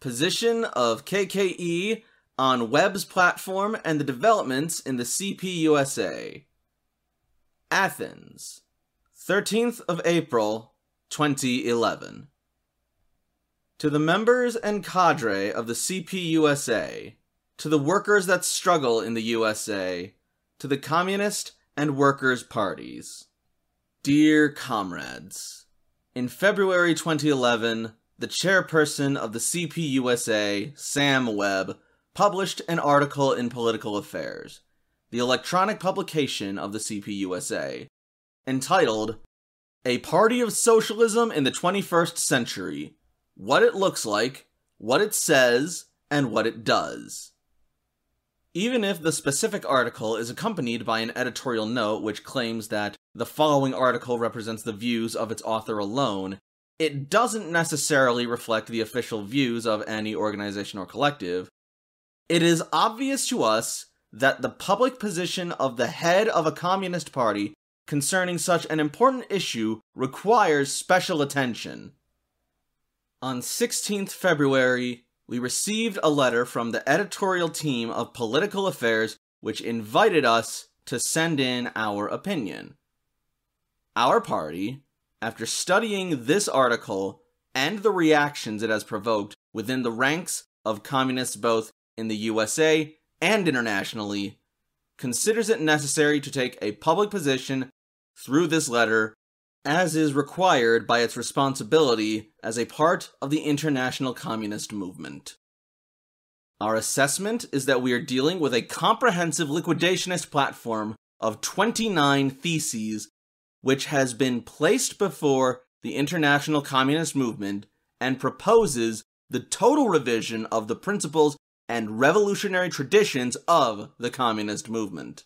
Position of KKE on Webb's platform and the developments in the CPUSA. Athens, 13th of April, 2011. To the members and cadre of the CPUSA, to the workers that struggle in the USA, to the Communist and Workers' Parties. Dear comrades, in February 2011, the chairperson of the CPUSA, Sam Webb, published an article in Political Affairs, the electronic publication of the CPUSA, entitled A Party of Socialism in the 21st Century What It Looks Like, What It Says, and What It Does. Even if the specific article is accompanied by an editorial note which claims that the following article represents the views of its author alone, it doesn't necessarily reflect the official views of any organization or collective, it is obvious to us that the public position of the head of a communist party concerning such an important issue requires special attention. On 16th February, we received a letter from the editorial team of Political Affairs which invited us to send in our opinion. Our party, after studying this article and the reactions it has provoked within the ranks of communists both in the USA and internationally, considers it necessary to take a public position through this letter as is required by its responsibility as a part of the international communist movement. Our assessment is that we are dealing with a comprehensive liquidationist platform of 29 theses which has been placed before the international communist movement and proposes the total revision of the principles and revolutionary traditions of the communist movement.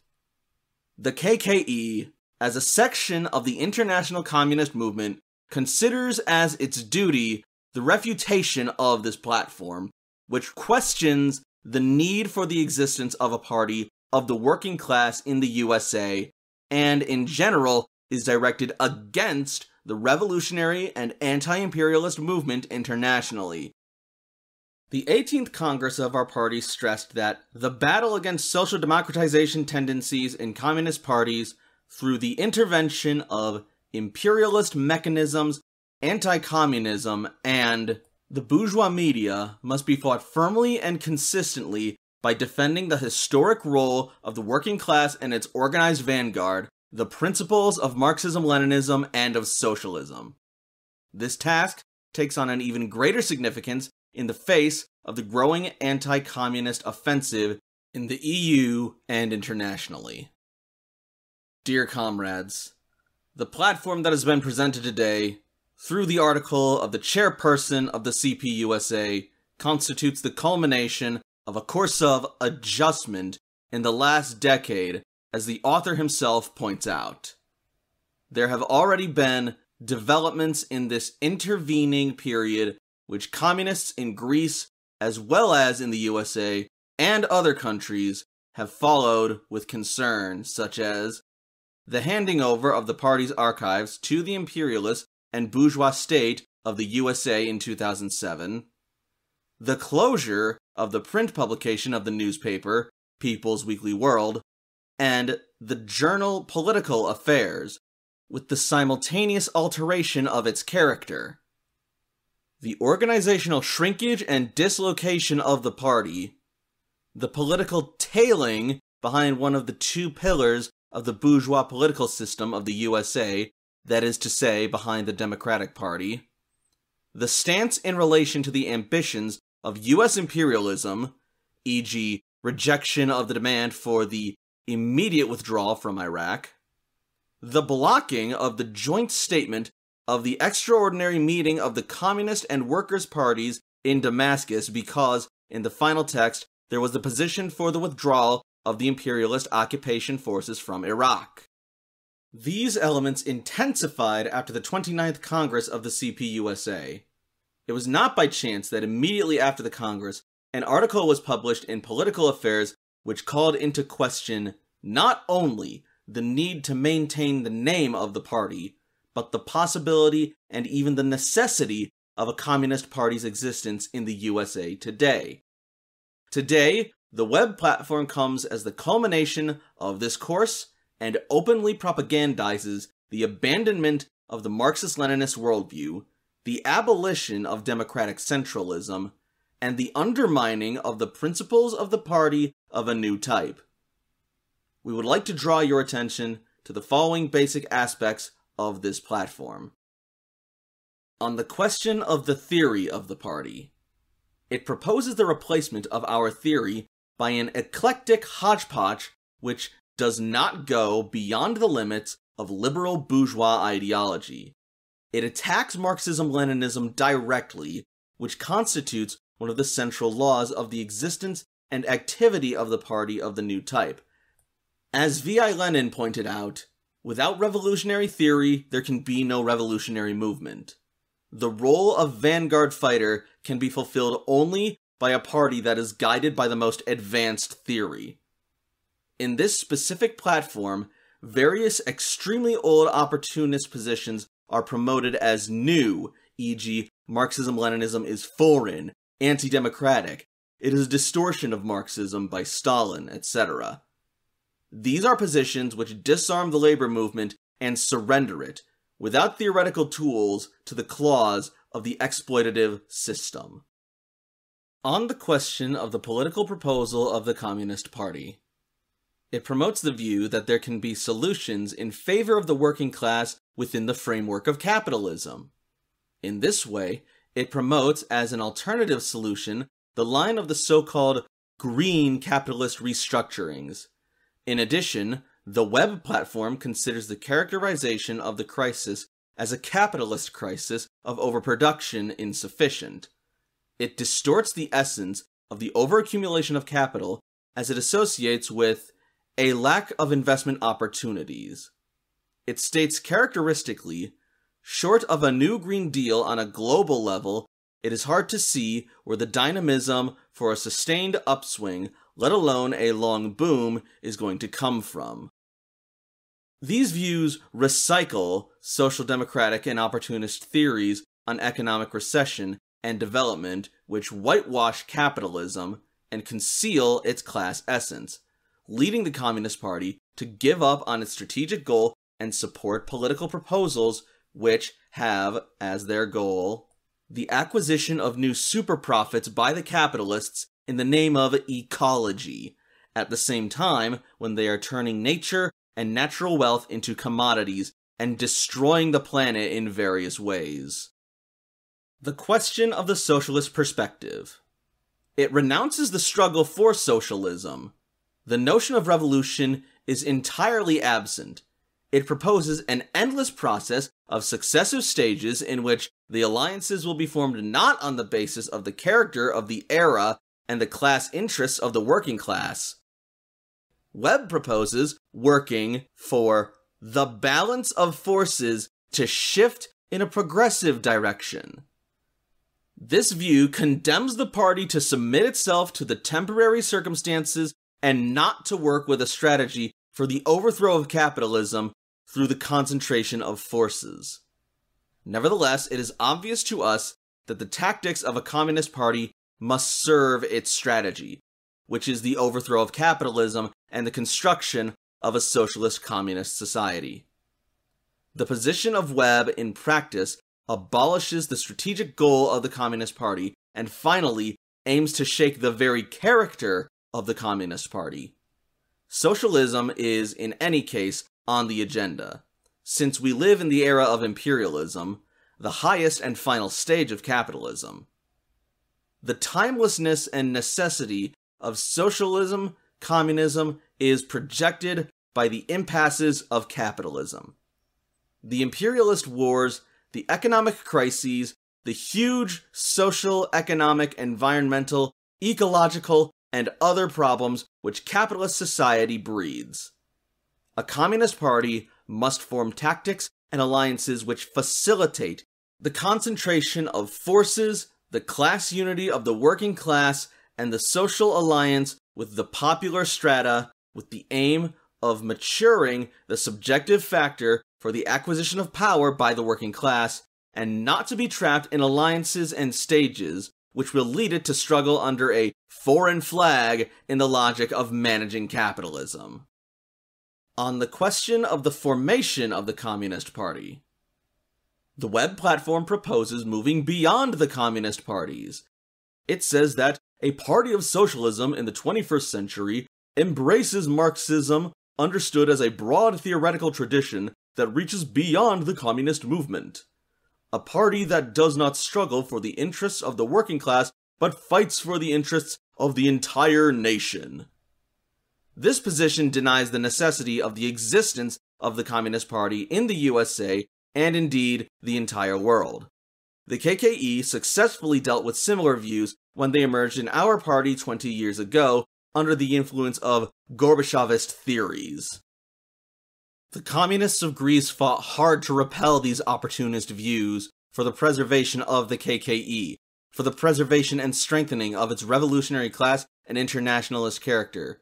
The KKE, as a section of the international communist movement, considers as its duty the refutation of this platform, which questions the need for the existence of a party of the working class in the USA, and in general is directed against the revolutionary and anti imperialist movement internationally, the 18th Congress of our party stressed that the battle against social democratization tendencies in communist parties through the intervention of imperialist mechanisms, anti communism, and the bourgeois media must be fought firmly and consistently by defending the historic role of the working class and its organized vanguard, the principles of Marxism Leninism, and of socialism. This task takes on an even greater significance in the face of the growing anti communist offensive in the EU and internationally. Dear comrades, the platform that has been presented today, through the article of the chairperson of the CPUSA, constitutes the culmination of a course of adjustment in the last decade, as the author himself points out. There have already been developments in this intervening period which communists in Greece, as well as in the USA and other countries, have followed with concern, such as the handing over of the party's archives to the imperialist and bourgeois state of the USA in 2007, the closure of the print publication of the newspaper, People's Weekly World, and the journal Political Affairs, with the simultaneous alteration of its character. The organizational shrinkage and dislocation of the party, the political tailing behind one of the two pillars of the bourgeois political system of the USA, that is to say, behind the Democratic Party, the stance in relation to the ambitions of US imperialism, e.g., rejection of the demand for the immediate withdrawal from Iraq, the blocking of the joint statement of the extraordinary meeting of the Communist and Workers' parties in Damascus because, in the final text, there was the position for the withdrawal of the imperialist occupation forces from Iraq. These elements intensified after the 29th Congress of the CPUSA. It was not by chance that immediately after the Congress, an article was published in Political Affairs which called into question not only the need to maintain the name of the party, but the possibility and even the necessity of a Communist Party's existence in the USA today. Today, the Webb platform comes as the culmination of this course and openly propagandizes the abandonment of the Marxist Leninist worldview, the abolition of democratic centralism, and the undermining of the principles of the party of a new type. We would like to draw your attention to the following basic aspects of this platform. On the question of the theory of the party, it proposes the replacement of our theory by an eclectic hodgepodge which does not go beyond the limits of liberal bourgeois ideology. It attacks Marxism Leninism directly, which constitutes one of the central laws of the existence and activity of the party of the new type. As V.I. Lenin pointed out, without revolutionary theory, there can be no revolutionary movement. The role of vanguard fighter can be fulfilled only by a party that is guided by the most advanced theory. In this specific platform, various extremely old opportunist positions are promoted as new, e.g., Marxism Leninism is foreign, anti democratic, it is a distortion of Marxism by Stalin, etc. These are positions which disarm the labor movement and surrender it, without theoretical tools, to the claws of the exploitative system. On the question of the political proposal of the Communist Party, it promotes the view that there can be solutions in favor of the working class within the framework of capitalism. In this way, it promotes as an alternative solution the line of the so-called green capitalist restructurings. In addition, the Webb platform considers the characterization of the crisis as a capitalist crisis of overproduction insufficient. It distorts the essence of the overaccumulation of capital as it associates with a lack of investment opportunities. It states characteristically Short of a new Green Deal on a global level, it is hard to see where the dynamism for a sustained upswing, let alone a long boom, is going to come from. These views recycle social democratic and opportunist theories on economic recession and development, which whitewash capitalism and conceal its class essence, leading the Communist Party to give up on its strategic goal and support political proposals which have as their goal the acquisition of new super profits by the capitalists in the name of ecology, at the same time when they are turning nature and natural wealth into commodities and destroying the planet in various ways. The question of the socialist perspective. It renounces the struggle for socialism. The notion of revolution is entirely absent, it proposes an endless process of successive stages in which the alliances will be formed not on the basis of the character of the era and the class interests of the working class. Webb proposes working for the balance of forces to shift in a progressive direction. This view condemns the party to submit itself to the temporary circumstances and not to work with a strategy for the overthrow of capitalism through the concentration of forces. Nevertheless, it is obvious to us that the tactics of a communist party must serve its strategy, which is the overthrow of capitalism and the construction of a socialist communist society. The position of Webb in practice abolishes the strategic goal of the Communist Party and finally aims to shake the very character of the Communist Party. Socialism is, in any case, on the agenda. Since we live in the era of imperialism, the highest and final stage of capitalism. The timelessness and necessity of socialism, communism is projected by the impasses of capitalism. The imperialist wars, the economic crises, the huge social, economic, environmental, ecological, and other problems which capitalist society breeds. A communist party must form tactics and alliances which facilitate the concentration of forces, the class unity of the working class, and the social alliance with the popular strata with the aim of maturing the subjective factor for the acquisition of power by the working class and not to be trapped in alliances and stages which will lead it to struggle under a foreign flag in the logic of managing capitalism. On the question of the formation of the Communist Party, the Webb platform proposes moving beyond the communist parties. It says that a party of socialism in the 21st century embraces Marxism, understood as a broad theoretical tradition that reaches beyond the communist movement. A party that does not struggle for the interests of the working class, but fights for the interests of the entire nation. This position denies the necessity of the existence of the Communist Party in the USA and indeed the entire world. The KKE successfully dealt with similar views when they emerged in our party 20 years ago under the influence of Gorbachevist theories. The communists of Greece fought hard to repel these opportunist views for the preservation of the KKE, for the preservation and strengthening of its revolutionary class and internationalist character.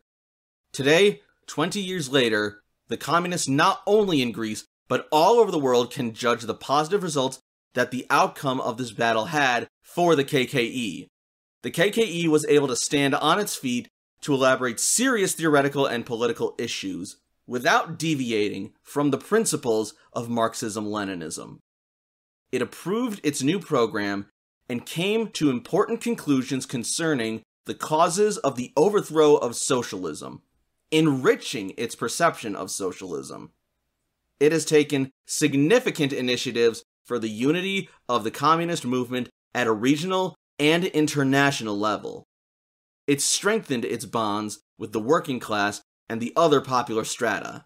Today, 20 years later, the communists not only in Greece, but all over the world can judge the positive results that the outcome of this battle had for the KKE. The KKE was able to stand on its feet to elaborate serious theoretical and political issues, without deviating from the principles of Marxism Leninism. It approved its new program and came to important conclusions concerning the causes of the overthrow of socialism, enriching its perception of socialism. It has taken significant initiatives for the unity of the communist movement at a regional and international level. It strengthened its bonds with the working class and the other popular strata.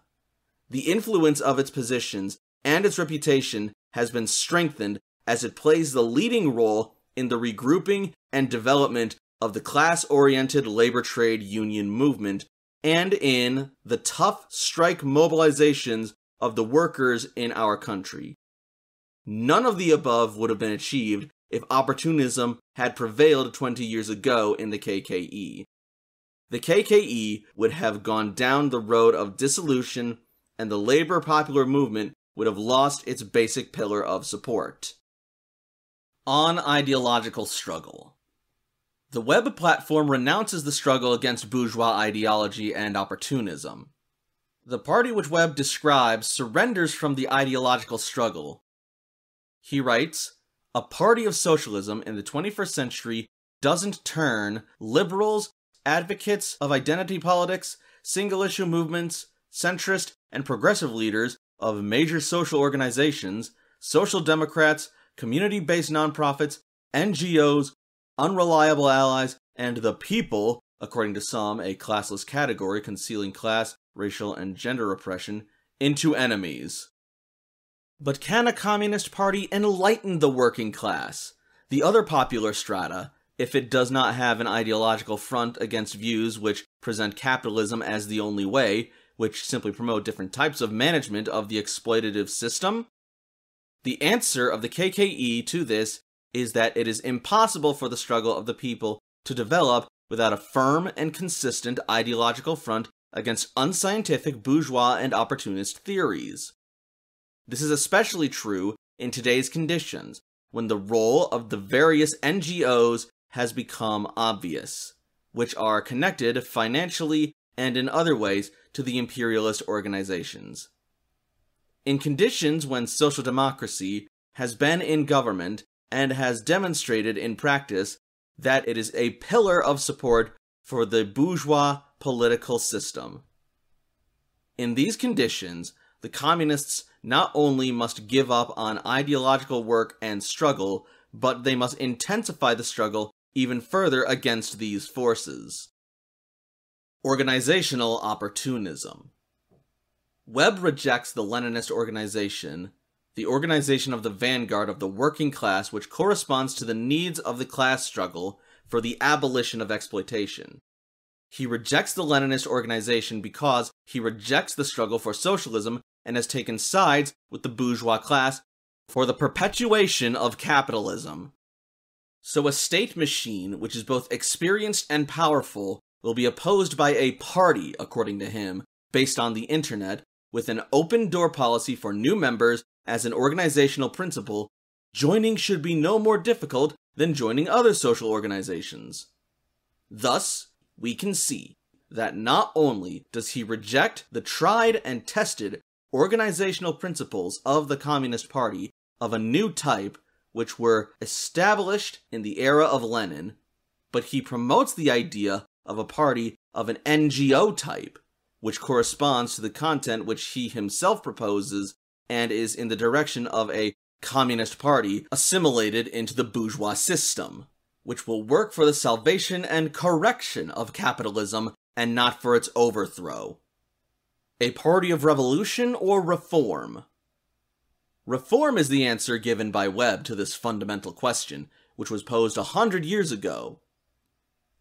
The influence of its positions and its reputation has been strengthened as it plays the leading role in the regrouping and development of the class oriented labor trade union movement and in the tough strike mobilizations of the workers in our country. None of the above would have been achieved if opportunism had prevailed 20 years ago in the KKE the KKE would have gone down the road of dissolution and the labor popular movement would have lost its basic pillar of support. On ideological struggle. The Webb platform renounces the struggle against bourgeois ideology and opportunism. The party which Webb describes surrenders from the ideological struggle. He writes, A party of socialism in the 21st century doesn't turn liberals advocates of identity politics, single issue movements, centrist and progressive leaders of major social organizations, social democrats, community based nonprofits, NGOs, unreliable allies, and the people, according to some a classless category concealing class, racial, and gender oppression, into enemies. But can a communist party enlighten the working class, the other popular strata, if it does not have an ideological front against views which present capitalism as the only way, which simply promote different types of management of the exploitative system? The answer of the KKE to this is that it is impossible for the struggle of the people to develop without a firm and consistent ideological front against unscientific bourgeois and opportunist theories. This is especially true in today's conditions, when the role of the various NGOs has become obvious, which are connected financially and in other ways to the imperialist organizations. In conditions when social democracy has been in government and has demonstrated in practice that it is a pillar of support for the bourgeois political system. In these conditions, the communists not only must give up on ideological work and struggle, but they must intensify the struggle even further against these forces. Organizational opportunism. Webb rejects the Leninist organization, the organization of the vanguard of the working class, which corresponds to the needs of the class struggle for the abolition of exploitation. He rejects the Leninist organization because he rejects the struggle for socialism and has taken sides with the bourgeois class for the perpetuation of capitalism. So a state machine, which is both experienced and powerful, will be opposed by a party, according to him, based on the internet, with an open door policy for new members as an organizational principle, joining should be no more difficult than joining other social organizations. Thus, we can see that not only does he reject the tried and tested organizational principles of the Communist Party of a new type which were established in the era of Lenin, but he promotes the idea of a party of an NGO type, which corresponds to the content which he himself proposes and is in the direction of a communist party assimilated into the bourgeois system, which will work for the salvation and correction of capitalism and not for its overthrow. A party of revolution or reform? Reform is the answer given by Webb to this fundamental question, which was posed a hundred years ago.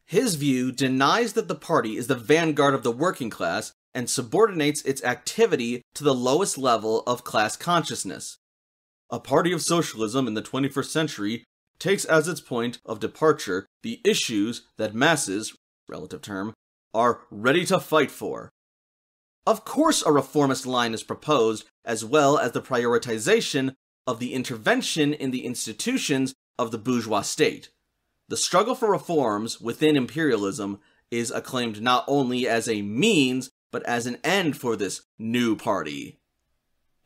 His view denies that the party is the vanguard of the working class and subordinates its activity to the lowest level of class consciousness. A party of socialism in the 21st century takes as its point of departure the issues that masses, relative term, are ready to fight for, of course, a reformist line is proposed, as well as the prioritization of the intervention in the institutions of the bourgeois state. The struggle for reforms within imperialism is acclaimed not only as a means, but as an end for this new party.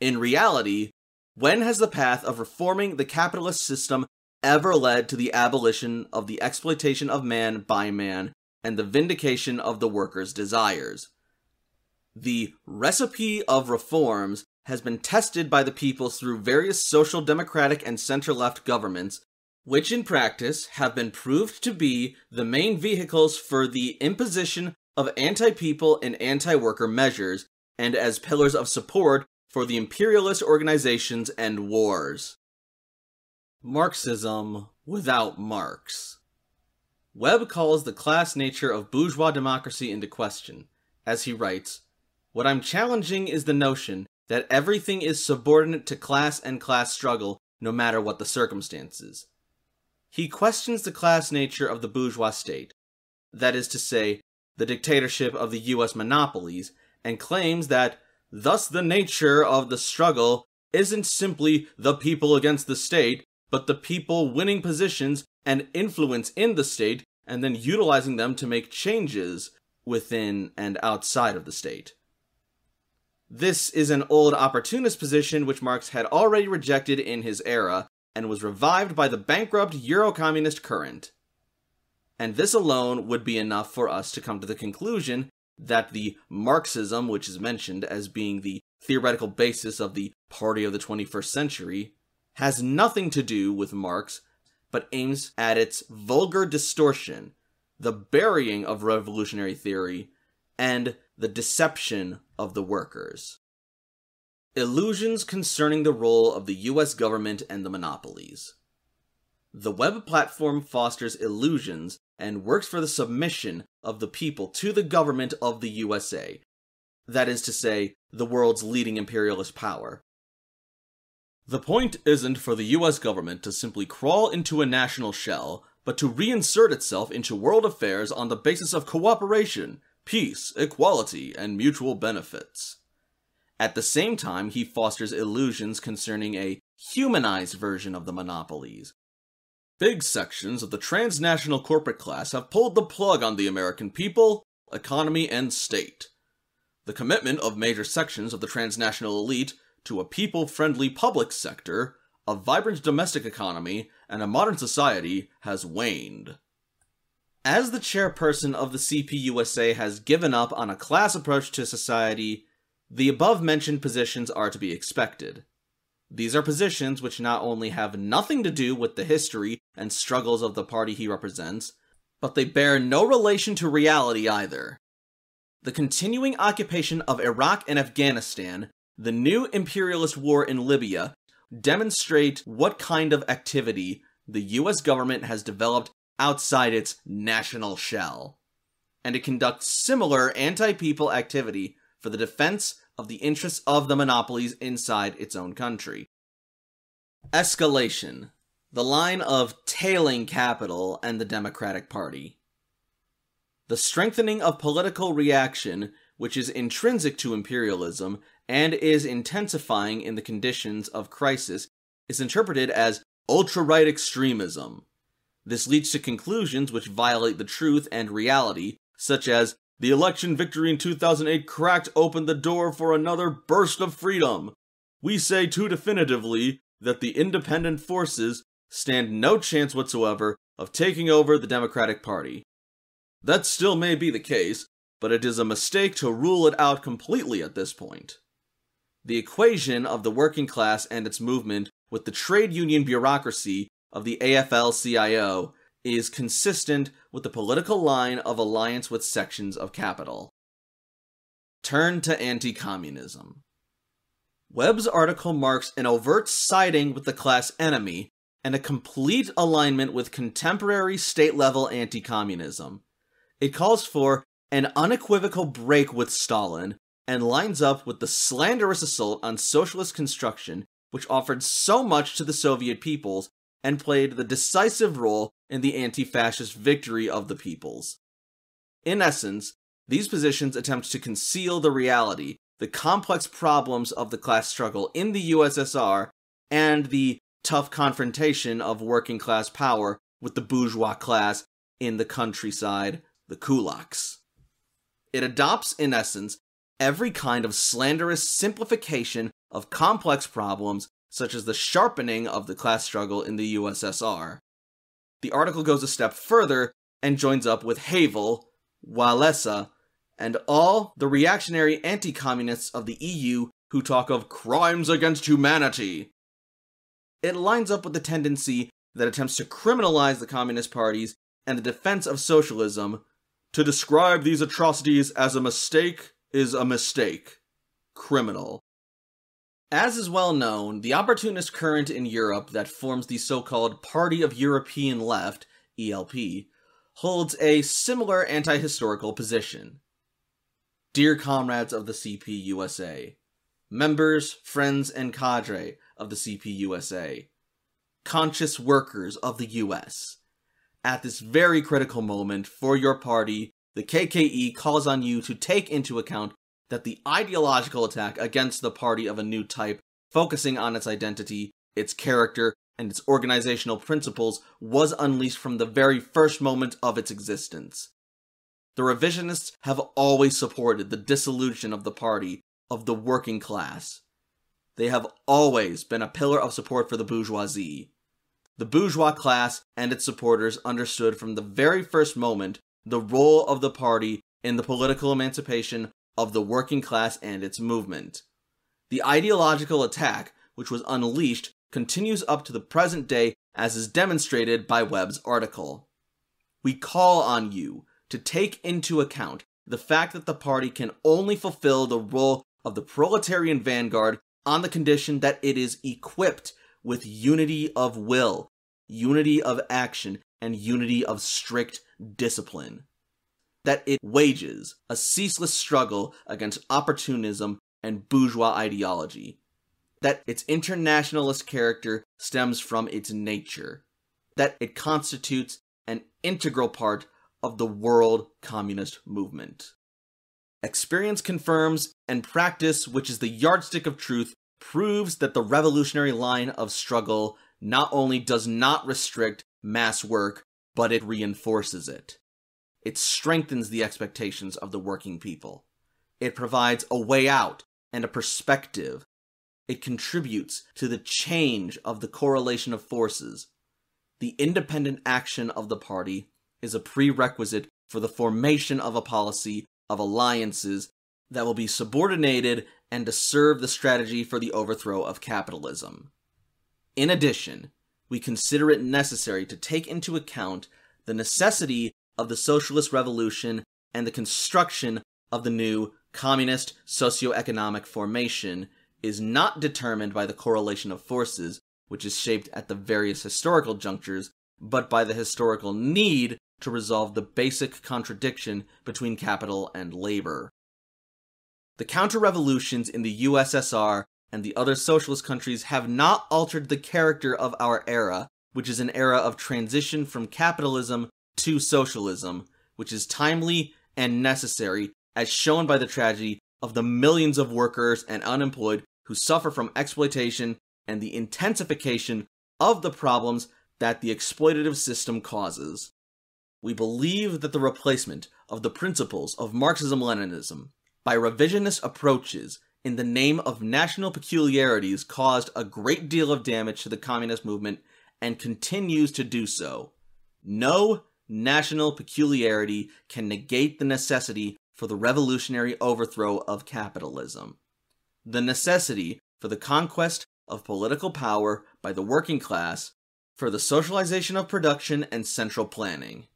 In reality, when has the path of reforming the capitalist system ever led to the abolition of the exploitation of man by man and the vindication of the workers' desires? the recipe of reforms has been tested by the people through various social democratic and center left governments, which in practice have been proved to be the main vehicles for the imposition of anti people and anti worker measures, and as pillars of support for the imperialist organizations and wars. Marxism without Marx. Webb calls the class nature of bourgeois democracy into question, as he writes what I'm challenging is the notion that everything is subordinate to class and class struggle no matter what the circumstances. He questions the class nature of the bourgeois state, that is to say, the dictatorship of the US monopolies, and claims that thus the nature of the struggle isn't simply the people against the state, but the people winning positions and influence in the state and then utilizing them to make changes within and outside of the state. This is an old opportunist position which Marx had already rejected in his era and was revived by the bankrupt Euro-communist current. And this alone would be enough for us to come to the conclusion that the Marxism, which is mentioned as being the theoretical basis of the Party of the 21st Century, has nothing to do with Marx, but aims at its vulgar distortion, the burying of revolutionary theory, and the deception of the workers. Illusions concerning the role of the US government and the monopolies. The Webb platform fosters illusions and works for the submission of the people to the government of the USA, that is to say, the world's leading imperialist power. The point isn't for the US government to simply crawl into a national shell, but to reinsert itself into world affairs on the basis of cooperation, peace, equality, and mutual benefits. At the same time, he fosters illusions concerning a humanized version of the monopolies. Big sections of the transnational corporate class have pulled the plug on the American people, economy, and state. The commitment of major sections of the transnational elite to a people friendly public sector, a vibrant domestic economy, and a modern society has waned. As the chairperson of the CPUSA has given up on a class approach to society, the above mentioned positions are to be expected. These are positions which not only have nothing to do with the history and struggles of the party he represents, but they bear no relation to reality either. The continuing occupation of Iraq and Afghanistan, the new imperialist war in Libya, demonstrate what kind of activity the US government has developed outside its national shell, and it conducts similar anti people activity for the defense of the interests of the monopolies inside its own country. Escalation the line of tailing capital and the Democratic Party. The strengthening of political reaction, which is intrinsic to imperialism and is intensifying in the conditions of crisis, is interpreted as ultra right extremism. This leads to conclusions which violate the truth and reality, such as the election victory in 2008 cracked open the door for another burst of freedom. We say too definitively that the independent forces stand no chance whatsoever of taking over the Democratic Party. That still may be the case, but it is a mistake to rule it out completely at this point. The equation of the working class and its movement with the trade union bureaucracy of the AFL CIO is consistent with the political line of alliance with sections of capital. Turn to anti communism. Webb's article marks an overt siding with the class enemy and a complete alignment with contemporary state level anti communism. It calls for an unequivocal break with Stalin and lines up with the slanderous assault on socialist construction, which offered so much to the Soviet peoples and played the decisive role in the anti fascist victory of the peoples. In essence, these positions attempt to conceal the reality, the complex problems of the class struggle in the USSR, and the tough confrontation of working class power with the bourgeois class in the countryside, the kulaks. It adopts, in essence, every kind of slanderous simplification of complex problems such as the sharpening of the class struggle in the USSR. The article goes a step further and joins up with Havel, Walesa, and all the reactionary anti communists of the EU who talk of crimes against humanity. It lines up with the tendency that attempts to criminalize the communist parties and the defense of socialism. To describe these atrocities as a mistake is a mistake. Criminal. As is well known, the opportunist current in Europe that forms the so called Party of European Left, ELP, holds a similar anti historical position. Dear comrades of the CPUSA, members, friends, and cadre of the CPUSA, conscious workers of the US, at this very critical moment for your party, the KKE calls on you to take into account that the ideological attack against the party of a new type, focusing on its identity, its character, and its organizational principles, was unleashed from the very first moment of its existence. The revisionists have always supported the dissolution of the party of the working class. They have always been a pillar of support for the bourgeoisie. The bourgeois class and its supporters understood from the very first moment the role of the party in the political emancipation of the working class and its movement. The ideological attack, which was unleashed, continues up to the present day as is demonstrated by Webb's article. We call on you to take into account the fact that the party can only fulfill the role of the proletarian vanguard on the condition that it is equipped with unity of will, unity of action, and unity of strict discipline that it wages a ceaseless struggle against opportunism and bourgeois ideology, that its internationalist character stems from its nature, that it constitutes an integral part of the world communist movement. Experience confirms, and practice, which is the yardstick of truth, proves that the revolutionary line of struggle not only does not restrict mass work, but it reinforces it. It strengthens the expectations of the working people. It provides a way out and a perspective. It contributes to the change of the correlation of forces. The independent action of the party is a prerequisite for the formation of a policy of alliances that will be subordinated and to serve the strategy for the overthrow of capitalism. In addition, we consider it necessary to take into account the necessity of the socialist revolution and the construction of the new communist socio-economic formation is not determined by the correlation of forces, which is shaped at the various historical junctures, but by the historical need to resolve the basic contradiction between capital and labor. The counter-revolutions in the USSR and the other socialist countries have not altered the character of our era, which is an era of transition from capitalism to socialism, which is timely and necessary, as shown by the tragedy of the millions of workers and unemployed who suffer from exploitation and the intensification of the problems that the exploitative system causes. We believe that the replacement of the principles of Marxism Leninism by revisionist approaches in the name of national peculiarities caused a great deal of damage to the communist movement and continues to do so. No national peculiarity can negate the necessity for the revolutionary overthrow of capitalism. The necessity for the conquest of political power by the working class, for the socialization of production and central planning.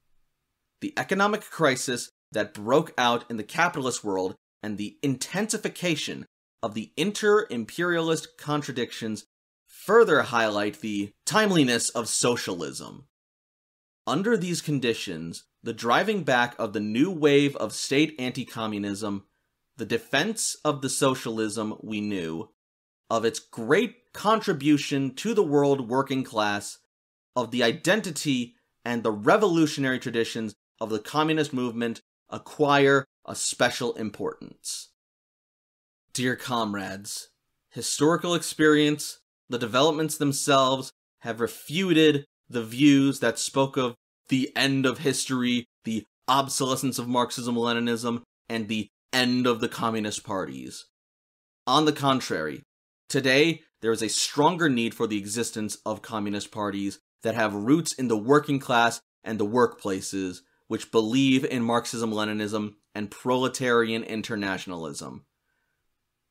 The economic crisis that broke out in the capitalist world and the intensification of the inter imperialist contradictions further highlight the timeliness of socialism. Under these conditions, the driving back of the new wave of state anti communism, the defense of the socialism we knew, of its great contribution to the world working class, of the identity and the revolutionary traditions of the communist movement acquire a special importance. Dear comrades, historical experience, the developments themselves have refuted the views that spoke of the end of history, the obsolescence of Marxism Leninism, and the end of the communist parties. On the contrary, today there is a stronger need for the existence of communist parties that have roots in the working class and the workplaces, which believe in Marxism Leninism and proletarian internationalism.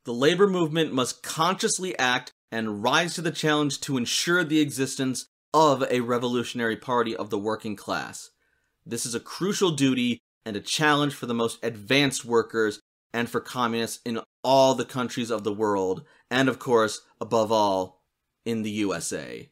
The labor movement must consciously act and rise to the challenge to ensure the existence of a revolutionary party of the working class. This is a crucial duty and a challenge for the most advanced workers and for communists in all the countries of the world, and of course, above all, in the USA.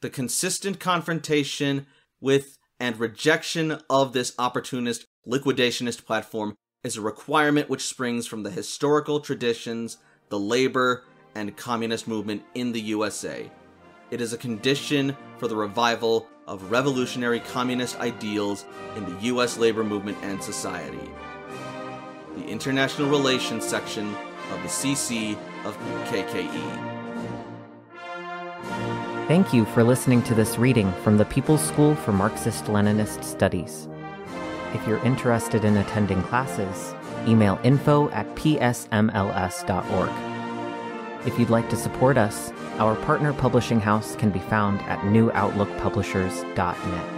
The consistent confrontation with and rejection of this opportunist liquidationist platform is a requirement which springs from the historical traditions, the labor, and communist movement in the USA. It is a condition for the revival of revolutionary communist ideals in the US labor movement and society. The International Relations section of the CC of KKE. Thank you for listening to this reading from the People's School for Marxist Leninist Studies. If you're interested in attending classes, email info at psmls.org. If you'd like to support us, our partner publishing house can be found at newoutlookpublishers.net.